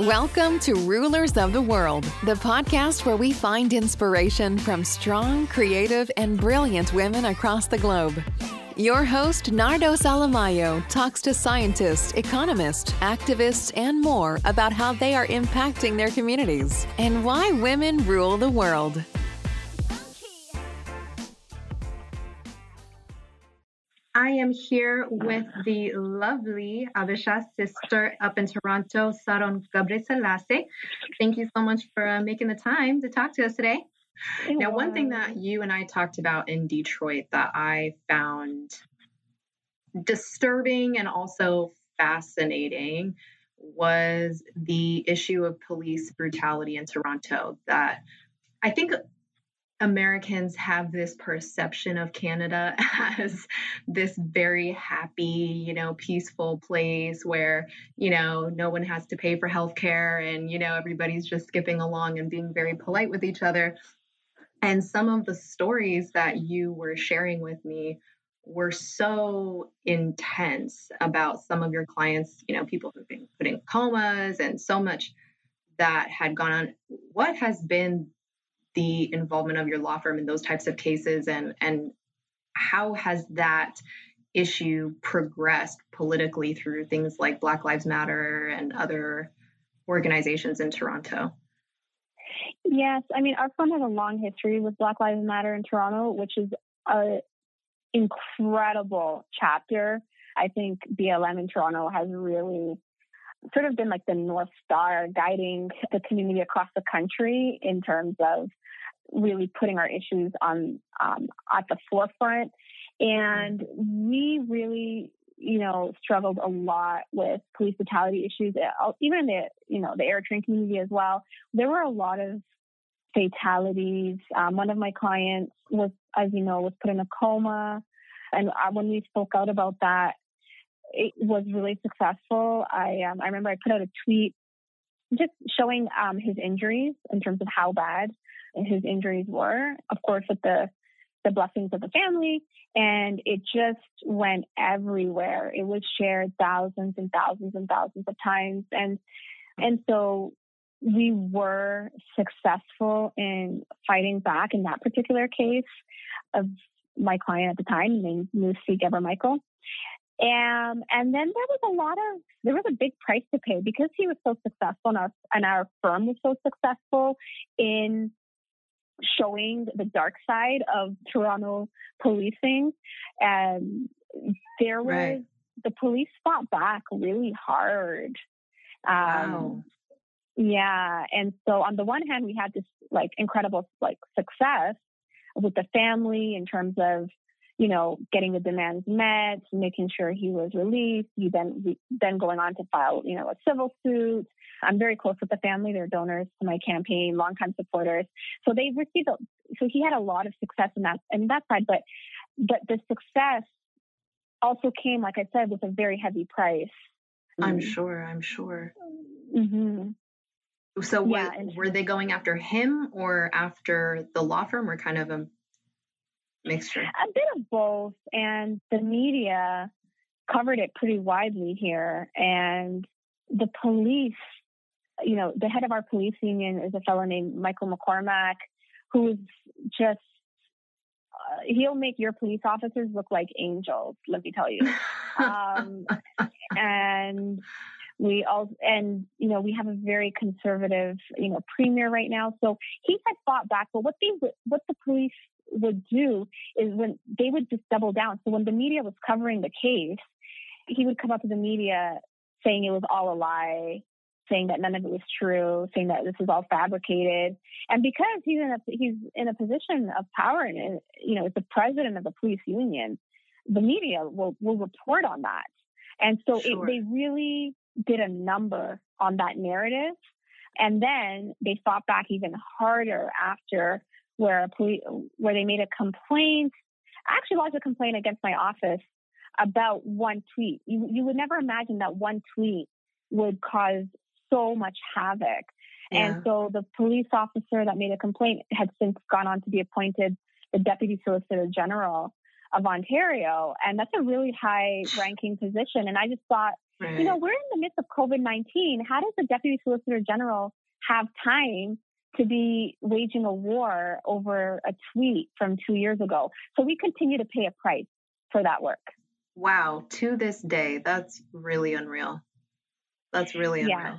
Welcome to Rulers of the World, the podcast where we find inspiration from strong, creative, and brilliant women across the globe. Your host, Nardo Salamayo, talks to scientists, economists, activists, and more about how they are impacting their communities and why women rule the world. I am here with the lovely Habesha sister up in Toronto, Saron Gabriel. Thank you so much for uh, making the time to talk to us today. Now, one thing that you and I talked about in Detroit that I found disturbing and also fascinating was the issue of police brutality in Toronto. That I think Americans have this perception of Canada as this very happy, you know, peaceful place where, you know, no one has to pay for healthcare and, you know, everybody's just skipping along and being very polite with each other. And some of the stories that you were sharing with me were so intense about some of your clients, you know, people who've been put in comas and so much that had gone on. What has been the involvement of your law firm in those types of cases and and how has that issue progressed politically through things like Black Lives Matter and other organizations in Toronto? Yes, I mean our firm has a long history with Black Lives Matter in Toronto, which is a incredible chapter. I think BLM in Toronto has really sort of been like the north star guiding the community across the country in terms of really putting our issues on um, at the forefront. And we really, you know, struggled a lot with police brutality issues, uh, even in the, you know, the Eritrean community as well. There were a lot of fatalities. Um, one of my clients was, as you know, was put in a coma. And uh, when we spoke out about that, it was really successful. I um, I remember I put out a tweet just showing um, his injuries in terms of how bad his injuries were, of course, with the the blessings of the family, and it just went everywhere. It was shared thousands and thousands and thousands of times, and and so we were successful in fighting back in that particular case of my client at the time named Lucy Geber-Michael. And and then there was a lot of there was a big price to pay because he was so successful and our and our firm was so successful in showing the dark side of Toronto policing. And there was right. the police fought back really hard. Um, wow. Yeah. And so on the one hand, we had this like incredible like success with the family in terms of you know, getting the demands met, making sure he was released. He then then going on to file, you know, a civil suit. I'm very close with the family; they're donors to my campaign, longtime supporters. So they received. A, so he had a lot of success in that in that side, but but the success also came, like I said, with a very heavy price. I'm mm-hmm. sure. I'm sure. Mm-hmm. So, what, yeah, were they going after him or after the law firm, or kind of a mixture? A bit of both. And the media covered it pretty widely here. And the police, you know, the head of our police union is a fellow named Michael McCormack, who is just, uh, he'll make your police officers look like angels, let me tell you. um, and we all and you know we have a very conservative you know premier right now so he had fought back but what they what the police would do is when they would just double down. So when the media was covering the case, he would come up to the media saying it was all a lie, saying that none of it was true, saying that this is all fabricated. And because he's in a he's in a position of power and you know, it's the president of the police union, the media will will report on that. And so sure. it, they really did a number on that narrative. And then they fought back even harder after where a police, where they made a complaint. I actually lodged a complaint against my office about one tweet. You, you would never imagine that one tweet would cause so much havoc. Yeah. And so the police officer that made a complaint had since gone on to be appointed the Deputy Solicitor General of Ontario. And that's a really high ranking position. And I just thought right. you know, we're in the midst of COVID 19. How does the Deputy Solicitor General have time to be waging a war over a tweet from two years ago? So we continue to pay a price for that work. Wow. To this day, that's really unreal. That's really unreal. Yeah.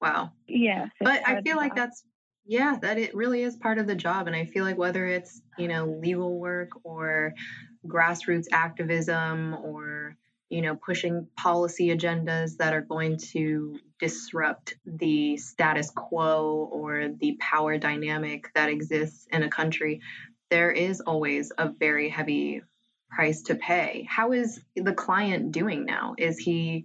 Wow. Yeah. But I feel like that's yeah, that it really is part of the job. And I feel like whether it's, you know, legal work or grassroots activism or, you know, pushing policy agendas that are going to disrupt the status quo or the power dynamic that exists in a country, there is always a very heavy price to pay. How is the client doing now? Is he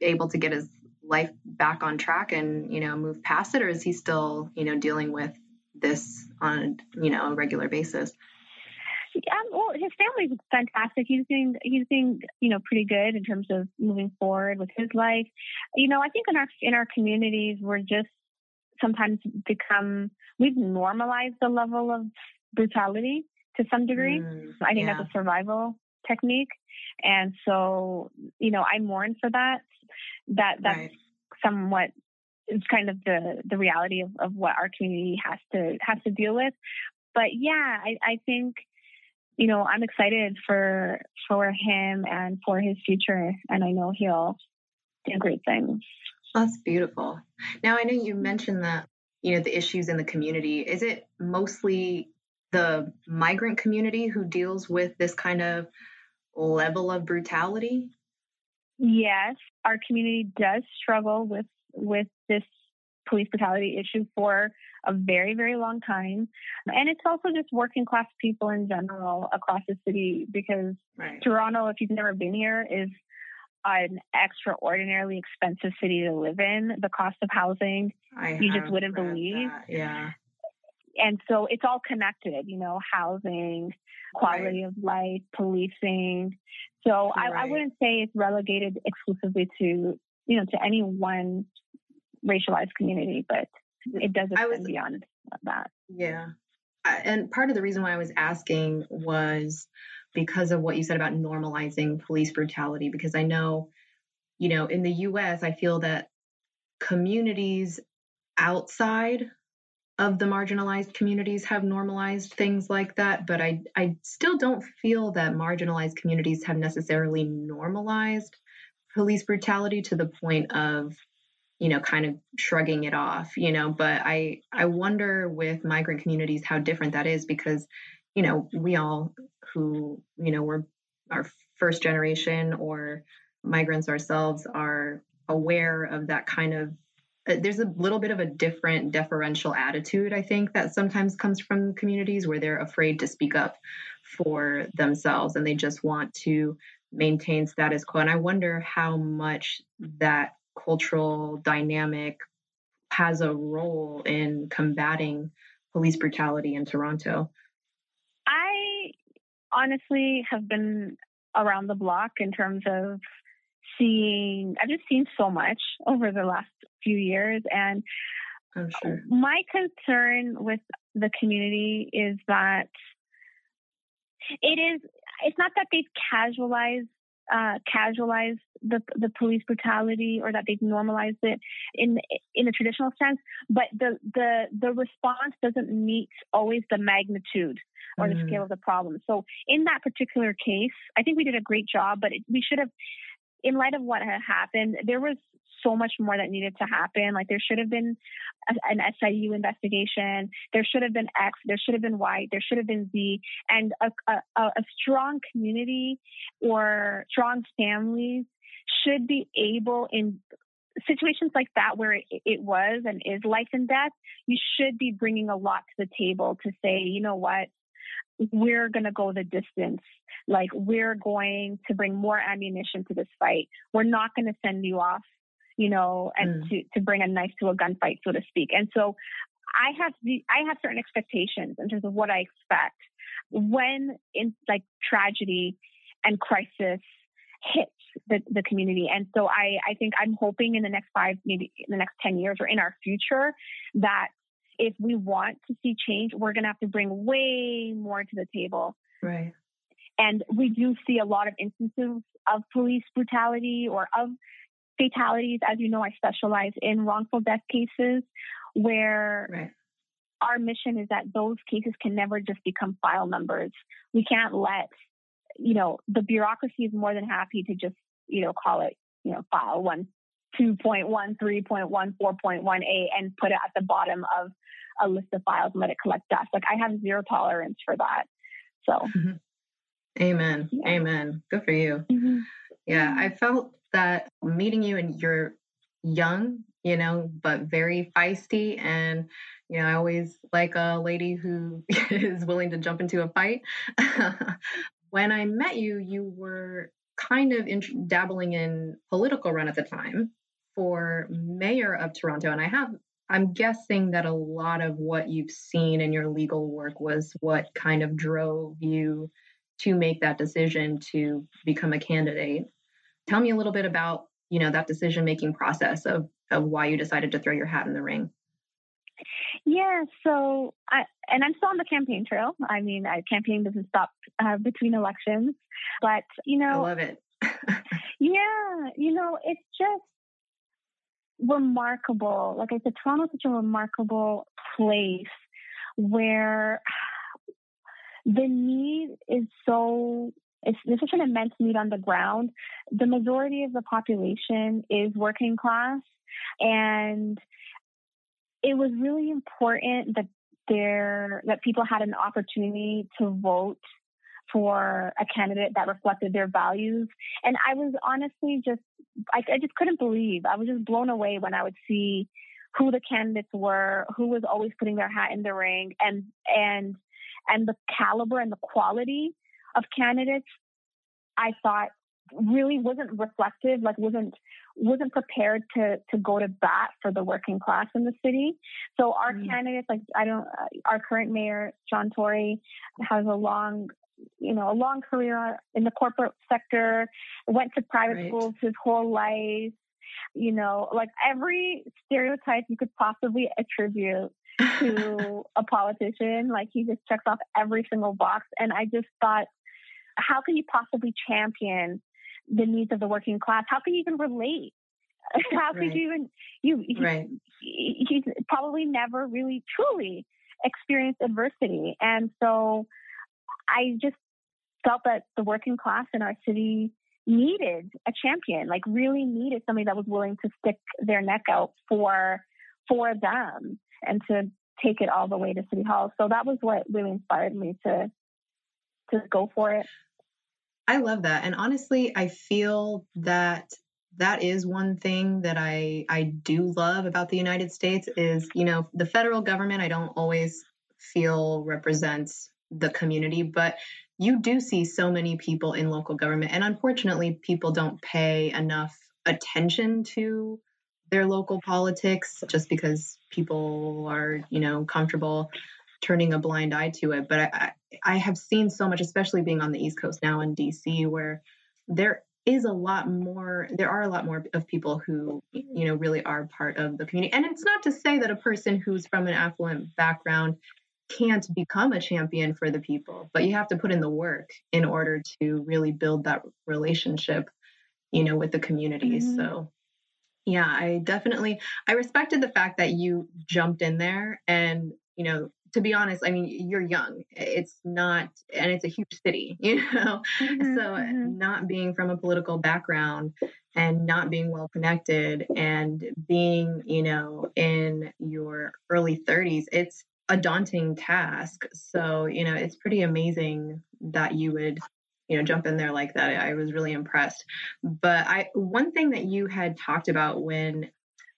able to get his life back on track and you know move past it or is he still you know dealing with this on you know a regular basis yeah, well, his family's fantastic. He's doing he's doing you know pretty good in terms of moving forward with his life. You know, I think in our in our communities we're just sometimes become we've normalized the level of brutality to some degree. Mm, I think yeah. that's a survival technique, and so you know I mourn for that that that's right. somewhat it's kind of the the reality of, of what our community has to has to deal with. But yeah, I, I think you know I'm excited for for him and for his future, and I know he'll do great things. That's beautiful. Now I know you mentioned that you know the issues in the community. Is it mostly the migrant community who deals with this kind of level of brutality? Yes, our community does struggle with with this police brutality issue for a very very long time and it's also just working class people in general across the city because right. toronto if you've never been here is an extraordinarily expensive city to live in the cost of housing I you just wouldn't believe that. yeah and so it's all connected you know housing quality right. of life policing so right. I, I wouldn't say it's relegated exclusively to you know to any one racialized community, but it does extend was, beyond that. Yeah. And part of the reason why I was asking was because of what you said about normalizing police brutality, because I know, you know, in the US, I feel that communities outside of the marginalized communities have normalized things like that, but I, I still don't feel that marginalized communities have necessarily normalized police brutality to the point of, you know, kind of shrugging it off, you know, but I I wonder with migrant communities how different that is because, you know, we all who, you know, we're our first generation or migrants ourselves are aware of that kind of uh, there's a little bit of a different deferential attitude, I think, that sometimes comes from communities where they're afraid to speak up for themselves and they just want to maintain status quo. And I wonder how much that cultural dynamic has a role in combating police brutality in Toronto. I honestly have been around the block in terms of seeing, I've just seen so much over the last few years. And oh, sure. my concern with the community is that it is, it's not that they've casualized uh, casualized the the police brutality or that they've normalized it in in a traditional sense, but the the the response doesn't meet always the magnitude or mm-hmm. the scale of the problem. So in that particular case, I think we did a great job, but it, we should have, in light of what had happened, there was so much more that needed to happen. Like there should have been a, an SIU investigation. There should have been X. There should have been Y. There should have been Z. And a, a, a strong community or strong families should be able in situations like that where it, it, was and is life and death, you should be bringing a lot to the table to say, you know what, we're going to go the distance. Like we're going to bring more ammunition to this fight. We're not going to send you off you know, and mm. to, to bring a knife to a gunfight, so to speak. And so I have the, I have certain expectations in terms of what I expect when in like tragedy and crisis hits the, the community. And so I, I think I'm hoping in the next five, maybe in the next 10 years or in our future that if we want to see change, we're going to have to bring way more to the table. Right. And we do see a lot of instances of police brutality or of fatalities, as you know, I specialize in wrongful death cases where right. our mission is that those cases can never just become file numbers. We can't let, you know, the bureaucracy is more than happy to just, you know, call it, you know, file one 2.1, 3.1, 4.1a and put it at the bottom of a list of files and let it collect dust. Like I have zero tolerance for that. So, mm-hmm. amen. Yeah. Amen. Good for you. Mm-hmm. Yeah. I felt that meeting you and you're young, you know, but very feisty. And, you know, I always like a lady who is willing to jump into a fight. when I met you, you were kind of in, dabbling in political run at the time for mayor of Toronto. And I have, I'm guessing that a lot of what you've seen in your legal work was what kind of drove you to make that decision to become a candidate. Tell me a little bit about, you know, that decision making process of, of why you decided to throw your hat in the ring. Yeah, so I and I'm still on the campaign trail. I mean, I, campaign doesn't stop uh, between elections, but you know, I love it. yeah, you know, it's just remarkable. Like I said, Toronto is such a remarkable place where the need is so it's there's such an immense need on the ground. The majority of the population is working class and it was really important that there that people had an opportunity to vote for a candidate that reflected their values. And I was honestly just, I, I just couldn't believe. I was just blown away when I would see who the candidates were, who was always putting their hat in the ring, and and and the caliber and the quality of candidates. I thought really wasn't reflective, like wasn't wasn't prepared to to go to bat for the working class in the city. So our mm. candidates, like I don't, uh, our current mayor John Tory has a long you know, a long career in the corporate sector, went to private right. schools his whole life, you know, like every stereotype you could possibly attribute to a politician. Like he just checks off every single box. And I just thought, how can you possibly champion the needs of the working class? How can you even relate? How right. could you even you? He, right. He's probably never really truly experienced adversity, and so I just felt that the working class in our city needed a champion, like really needed somebody that was willing to stick their neck out for for them and to take it all the way to City Hall. So that was what really inspired me to to go for it. I love that. And honestly, I feel that that is one thing that I I do love about the United States is, you know, the federal government I don't always feel represents the community, but you do see so many people in local government. And unfortunately, people don't pay enough attention to their local politics just because people are, you know, comfortable turning a blind eye to it. But I, I have seen so much, especially being on the East Coast now in DC, where there is a lot more there are a lot more of people who you know really are part of the community and it's not to say that a person who's from an affluent background can't become a champion for the people, but you have to put in the work in order to really build that relationship, you know, with the community. Mm-hmm. So, yeah, I definitely I respected the fact that you jumped in there and, you know, to be honest, I mean, you're young. It's not, and it's a huge city, you know? Mm-hmm, so, mm-hmm. not being from a political background and not being well connected and being, you know, in your early 30s, it's, a daunting task. So, you know, it's pretty amazing that you would, you know, jump in there like that. I was really impressed. But I one thing that you had talked about when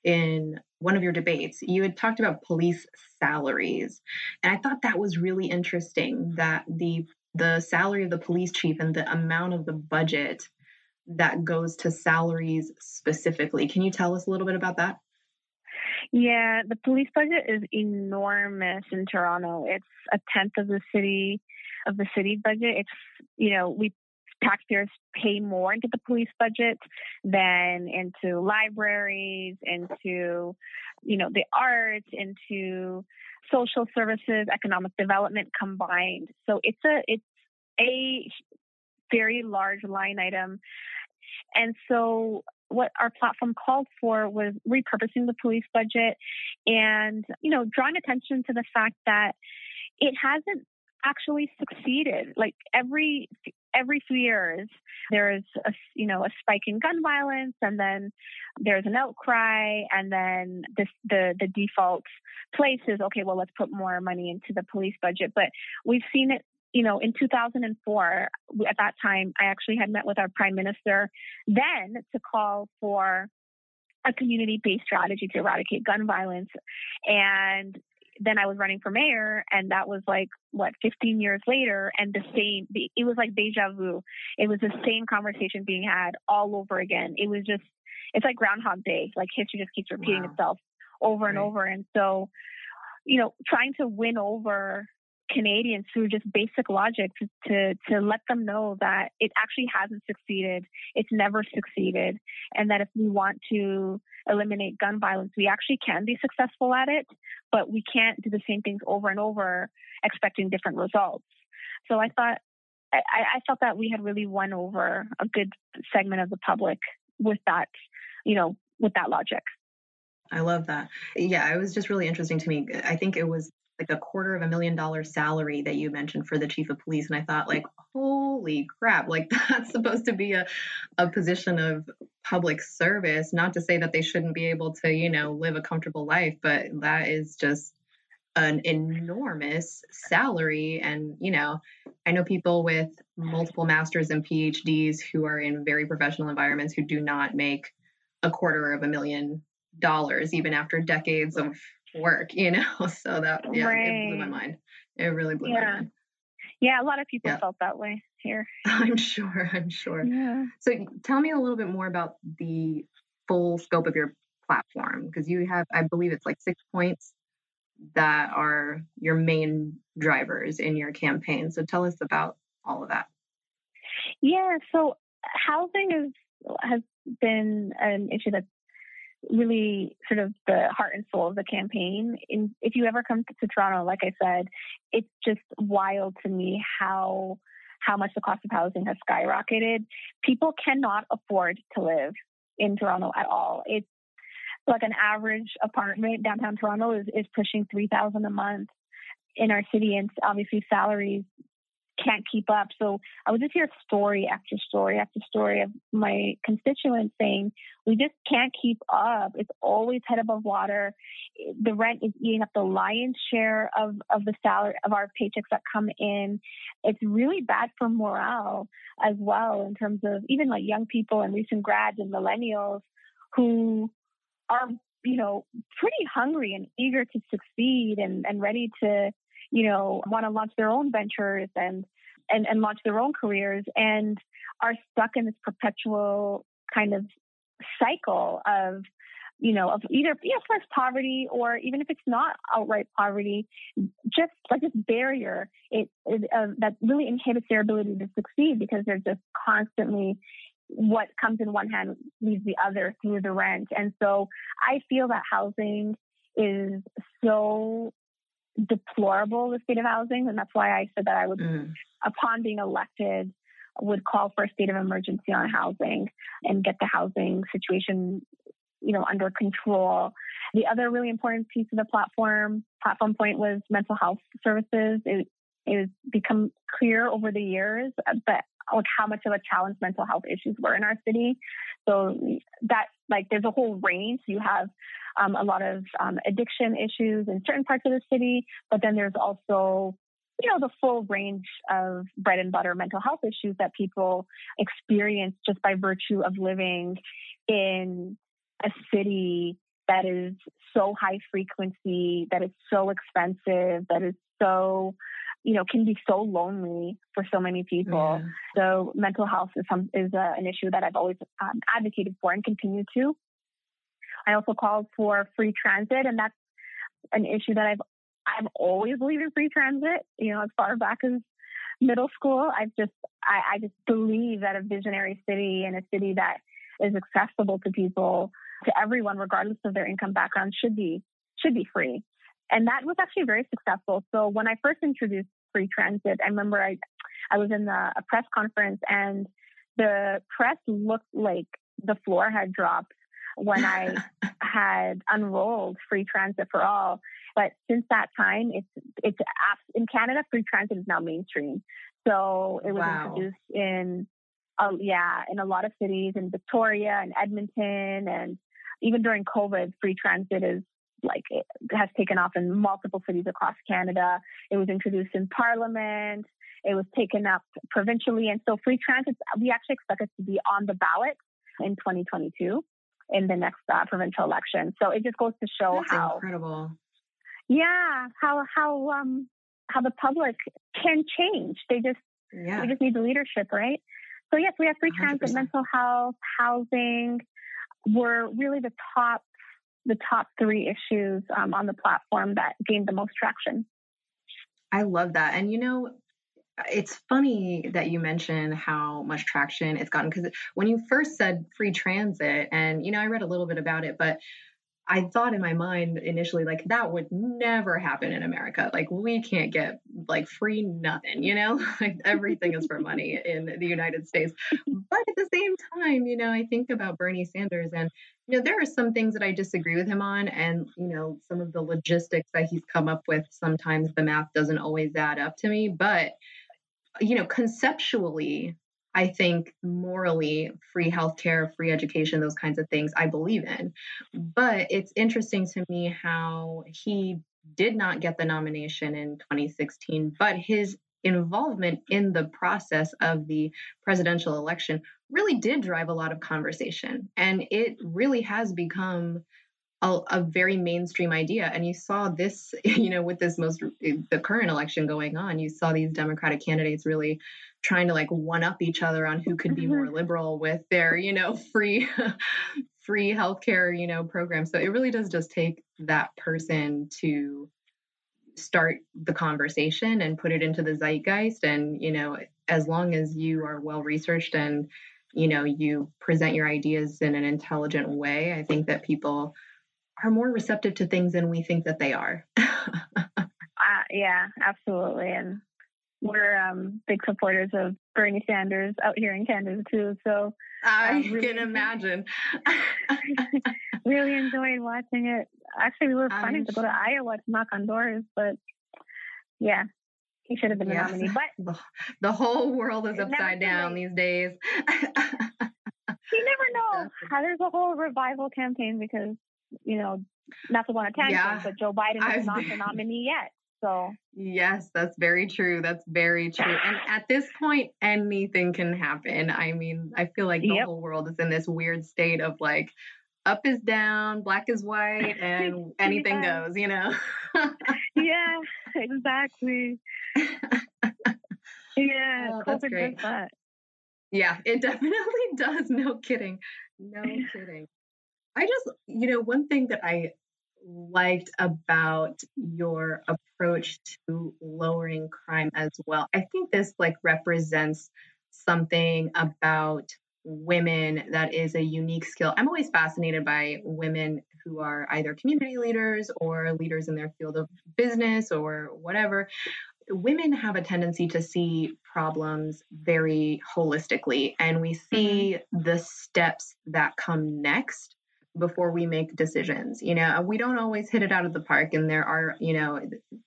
in one of your debates, you had talked about police salaries. And I thought that was really interesting that the the salary of the police chief and the amount of the budget that goes to salaries specifically. Can you tell us a little bit about that? Yeah, the police budget is enormous in Toronto. It's a tenth of the city of the city budget. It's you know we taxpayers pay more into the police budget than into libraries, into you know the arts, into social services, economic development combined. So it's a it's a very large line item And so what our platform called for was repurposing the police budget and, you know, drawing attention to the fact that it hasn't actually succeeded. Like every every few years, there's a you know a spike in gun violence, and then there's an outcry, and then this the the default place is okay. Well, let's put more money into the police budget, but we've seen it. You know, in 2004, at that time, I actually had met with our prime minister then to call for a community based strategy to eradicate gun violence. And then I was running for mayor, and that was like what 15 years later, and the same. It was like deja vu. It was the same conversation being had all over again. It was just, it's like Groundhog Day. Like history just keeps repeating wow. itself over and right. over. And so, you know, trying to win over Canadians through just basic logic to, to, to let them know that it actually hasn't succeeded. It's never succeeded. And that if we want to eliminate gun violence, we actually can be successful at it, but we can't do the same things over and over expecting different results. So I thought, I, I felt that we had really won over a good segment of the public with that, you know, with that logic. I love that. Yeah, it was just really interesting to me. I think it was like a quarter of a million dollar salary that you mentioned for the chief of police and i thought like holy crap like that's supposed to be a, a position of public service. Not to say that they shouldn't be able to you know live a comfortable life but that is just an enormous salary. And you know i know people with multiple masters and phds who are in very professional environments who do not make a quarter of a million dollars even after decades of work, you know? So that, yeah, right. it blew my mind. It really blew yeah. my mind. Yeah, a lot of people yeah. felt that way here. I'm sure. I'm sure. Yeah. So tell me a little bit more about the full scope of your platform because you have, I believe it's like six points that are your main drivers in your campaign. So tell us about all of that. Yeah. So housing is has been an issue that's really sort of the heart and soul of the campaign. If you ever come to Toronto, like I said, it's just wild to me how how much the cost of housing has skyrocketed. People cannot afford to live in Toronto at all. It's like an average apartment downtown Toronto is, is pushing three thousand a month in our city, and obviously salaries can't keep up. So I would just hear story after story after story of my constituents saying, we just can't keep up. It's always head above water. The rent is eating up the lion's share of, of the salary of our paychecks that come in. It's really bad for morale as well in terms of even like young people and recent grads and millennials who are, you know, pretty hungry and eager to succeed and, and ready to you know, want to launch their own ventures and, and, and launch their own careers and are stuck in this perpetual kind of cycle of, you know, of either, yeah, first poverty or even if it's not outright poverty, just like this barrier it, it uh, that really inhibits their ability to succeed because they're just constantly what comes in one hand leaves the other through the rent. And so I feel that housing is so deplorable the state of housing, and that's why I said that I would, mm. upon being elected, would call for a state of emergency on housing and get the housing situation, you know, under control. The other really important piece of the platform platform point was mental health services. It it has become clear over the years that like how much of a challenge mental health issues were in our city. So that like there's a whole range. You have um, a lot of um, addiction issues in certain parts of the city, but then there's also you know the full range of bread and butter mental health issues that people experience just by virtue of living in a city that is so high frequency, that is so expensive, that is so you know, can be so lonely for so many people. Yeah. So mental health is some is uh, an issue that I've always um, advocated for and continue to. I also called for free transit, and that's an issue that I've I've always believed in free transit. You know, as far back as middle school, I've just I, I just believe that a visionary city and a city that is accessible to people, to everyone, regardless of their income background, should be should be free. And that was actually very successful. So when I first introduced free transit, I remember I, I was in the, a press conference and the press looked like the floor had dropped when I had unrolled free transit for all. But since that time, it's it's in Canada, free transit is now mainstream. So it was wow. introduced in, uh, yeah, in a lot of cities in Victoria and Edmonton, and even during COVID, free transit is like it has taken off in multiple cities across Canada. It was introduced in Parliament. It was taken up provincially, and so free transit. We actually expect it to be on the ballot in 2022 in the next uh, provincial election. So it just goes to show That's how incredible. Yeah, how how um how the public can change. They just yeah. we just need the leadership, right? So yes, we have free 100%. transit, mental health, housing. Were really the top the top three issues um, on the platform that gained the most traction. I love that, and you know, it's funny that you mention how much traction it's gotten because when you first said free transit, and you know, I read a little bit about it, but I thought in my mind initially, like, that would never happen in America. Like, we can't get like free nothing, you know? like, everything is for money in the United States. But at the same time, you know, I think about Bernie Sanders and, you know, there are some things that I disagree with him on. And, you know, some of the logistics that he's come up with, sometimes the math doesn't always add up to me. But, you know, conceptually, I think morally, free healthcare, free education, those kinds of things, I believe in. But it's interesting to me how he did not get the nomination in 2016, but his involvement in the process of the presidential election really did drive a lot of conversation. And it really has become a, a, very mainstream idea. And you saw this, you know, with this most, the current election going on, you saw these Democratic candidates really trying to like one up each other on who could be more mm-hmm. liberal with their, you know, free, free healthcare, you know, program. So it really does just take that person to start the conversation and put it into the zeitgeist. And, you know, as long as you are well researched and, you know, you present your ideas in an intelligent way, I think that people are more receptive to things than we think that they are. uh, yeah, absolutely. And we're um, big supporters of Bernie Sanders out here in Canada too. So I um, really, can imagine. really enjoyed watching it. Actually, we were planning to go to Iowa to knock on doors, but yeah, he should have been yes. the nominee. But the whole world is upside down these days. you never know. There's a whole revival campaign because you know, not to want to tangent, yeah, but Joe Biden is I've not the nominee yet. So yes, that's very true. That's very true. And at this point, anything can happen. I mean, I feel like the yep. whole world is in this weird state of like up is down, black is white, and anything yeah. goes, you know? yeah, exactly. yeah, oh, that's great. That. Yeah, it definitely does. No kidding. No kidding. I just, you know, one thing that I liked about your approach to lowering crime as well. I think this like represents something about women that is a unique skill. I'm always fascinated by women who are either community leaders or leaders in their field of business or whatever. Women have a tendency to see problems very holistically, and we see mm-hmm. the steps that come next before we make decisions. You know, we don't always hit it out of the park, and there are, you know,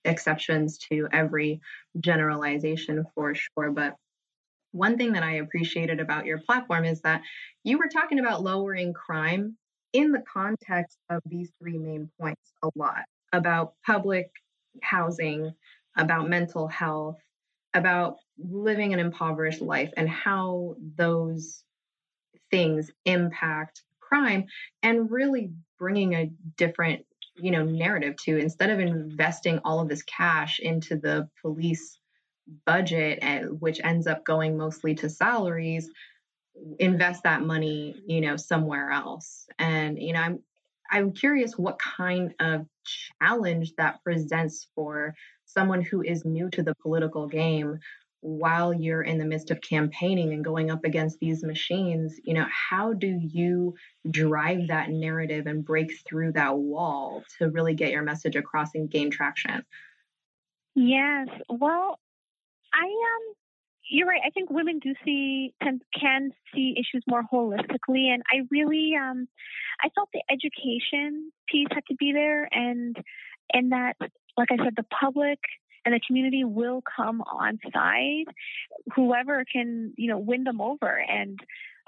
exceptions to every generalization for sure. But one thing that I appreciated about your platform is that you were talking about lowering crime in the context of these three main points a lot about public housing, about mental health, about living an impoverished life, and how those things impact crime and really bringing a different you know narrative to instead of investing all of this cash into the police budget and which ends up going mostly to salaries invest that money you know somewhere else. And you know i'm i'm curious what kind of challenge that presents for someone who is new to the political game while you're in the midst of campaigning and going up against these machines, you know, how do you drive that narrative and break through that wall to really get your message across and gain traction? Yes. Well, I um you're right. I think women do see can, can see issues more holistically, and I really um, I felt the education piece had to be there, and and that, like I said, the public and the community will come on side. Whoever can, you know, win them over and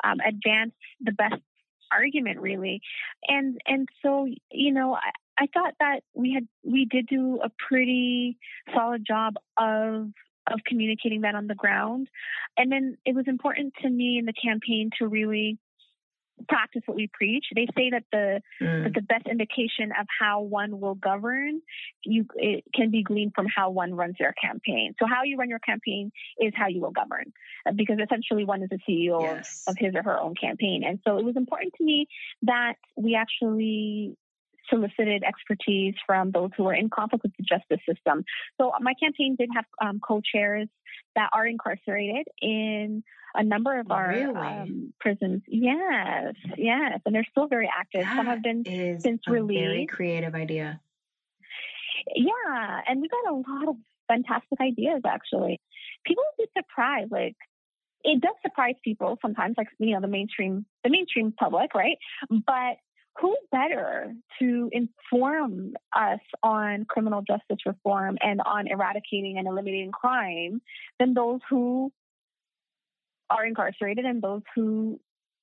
um, advance the best argument, really. And and so, you know, I, I thought that we had we did do a pretty solid job of of communicating that on the ground. And then it was important to me in the campaign to really practice what we preach. They say that the mm. that the best indication of how one will govern you it can be gleaned from how one runs their campaign. So how you run your campaign is how you will govern, uh, because essentially one is the CEO yes. of his or her own campaign. And so it was important to me that we actually solicited expertise from those who are in conflict with the justice system. So my campaign did have um, co-chairs that are incarcerated in a number of our really? um, prisons. Yes, yes, and they're still very active. That Some have been is since a released. Very creative idea. Yeah, and we got a lot of fantastic ideas. Actually, people would be surprised. Like it does surprise people sometimes, like you know the mainstream the mainstream public, right? But who better to inform us on criminal justice reform and on eradicating and eliminating crime than those who are incarcerated and those who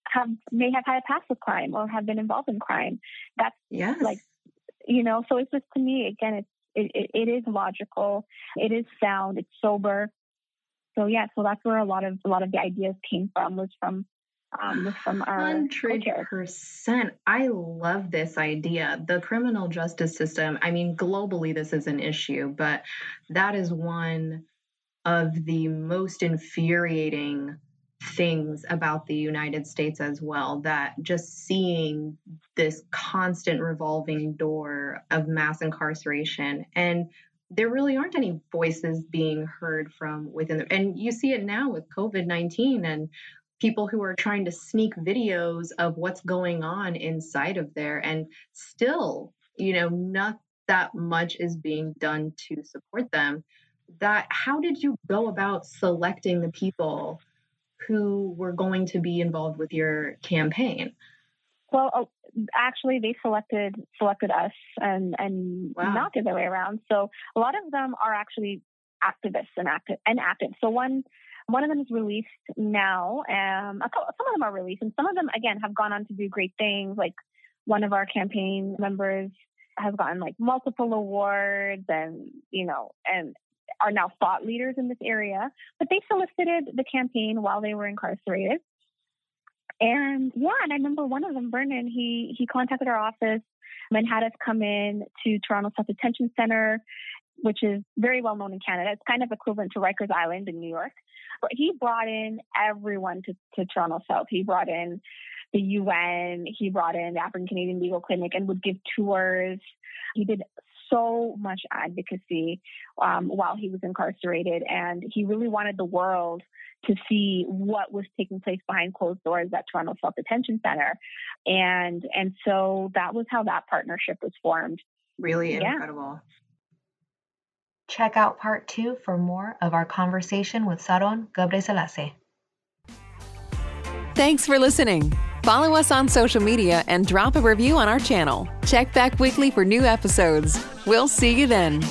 have may have had a past with crime or have been involved in crime. That's yes. like you know, so it's just to me again it's it, it, it is logical, it is sound, it's sober. So yeah, so that's where a lot of a lot of the ideas came from was from um, from our hundred percent. I love this idea. The criminal justice system. I mean, globally, this is an issue, but that is one of the most infuriating things about the United States as well. That just seeing this constant revolving door of mass incarceration and there really aren't any voices being heard from within the, and you see it now with covid-19 and people who are trying to sneak videos of what's going on inside of there and still you know not that much is being done to support them. That how did you go about selecting the people who were going to be involved with your campaign? Well uh, actually they selected selected us and and wow. not the other way around. So a lot of them are actually activists and active and active so one one of them is released now. Um, some of them are released, and some of them, again, have gone on to do great things. Like one of our campaign members has gotten like multiple awards, and you know, and are now thought leaders in this area. But they solicited the campaign while they were incarcerated. And yeah, and I remember one of them, Vernon, he he contacted our office and had us come in to Toronto South Detention Center, which is very well known in Canada. It's kind of equivalent to Rikers Island in New York he brought in everyone to, to Toronto South. He brought in the UN, he brought in the African Canadian Legal Clinic and would give tours. He did so much advocacy um, while he was incarcerated, and he really wanted the world to see what was taking place behind closed doors at Toronto South Detention Center, and and so that was how that partnership was formed. Really incredible. Check out part two for more of our conversation with Saron Gebresellassi. Thanks for listening. Follow us on social media and drop a review on our channel. Check back weekly for new episodes. We'll see you then.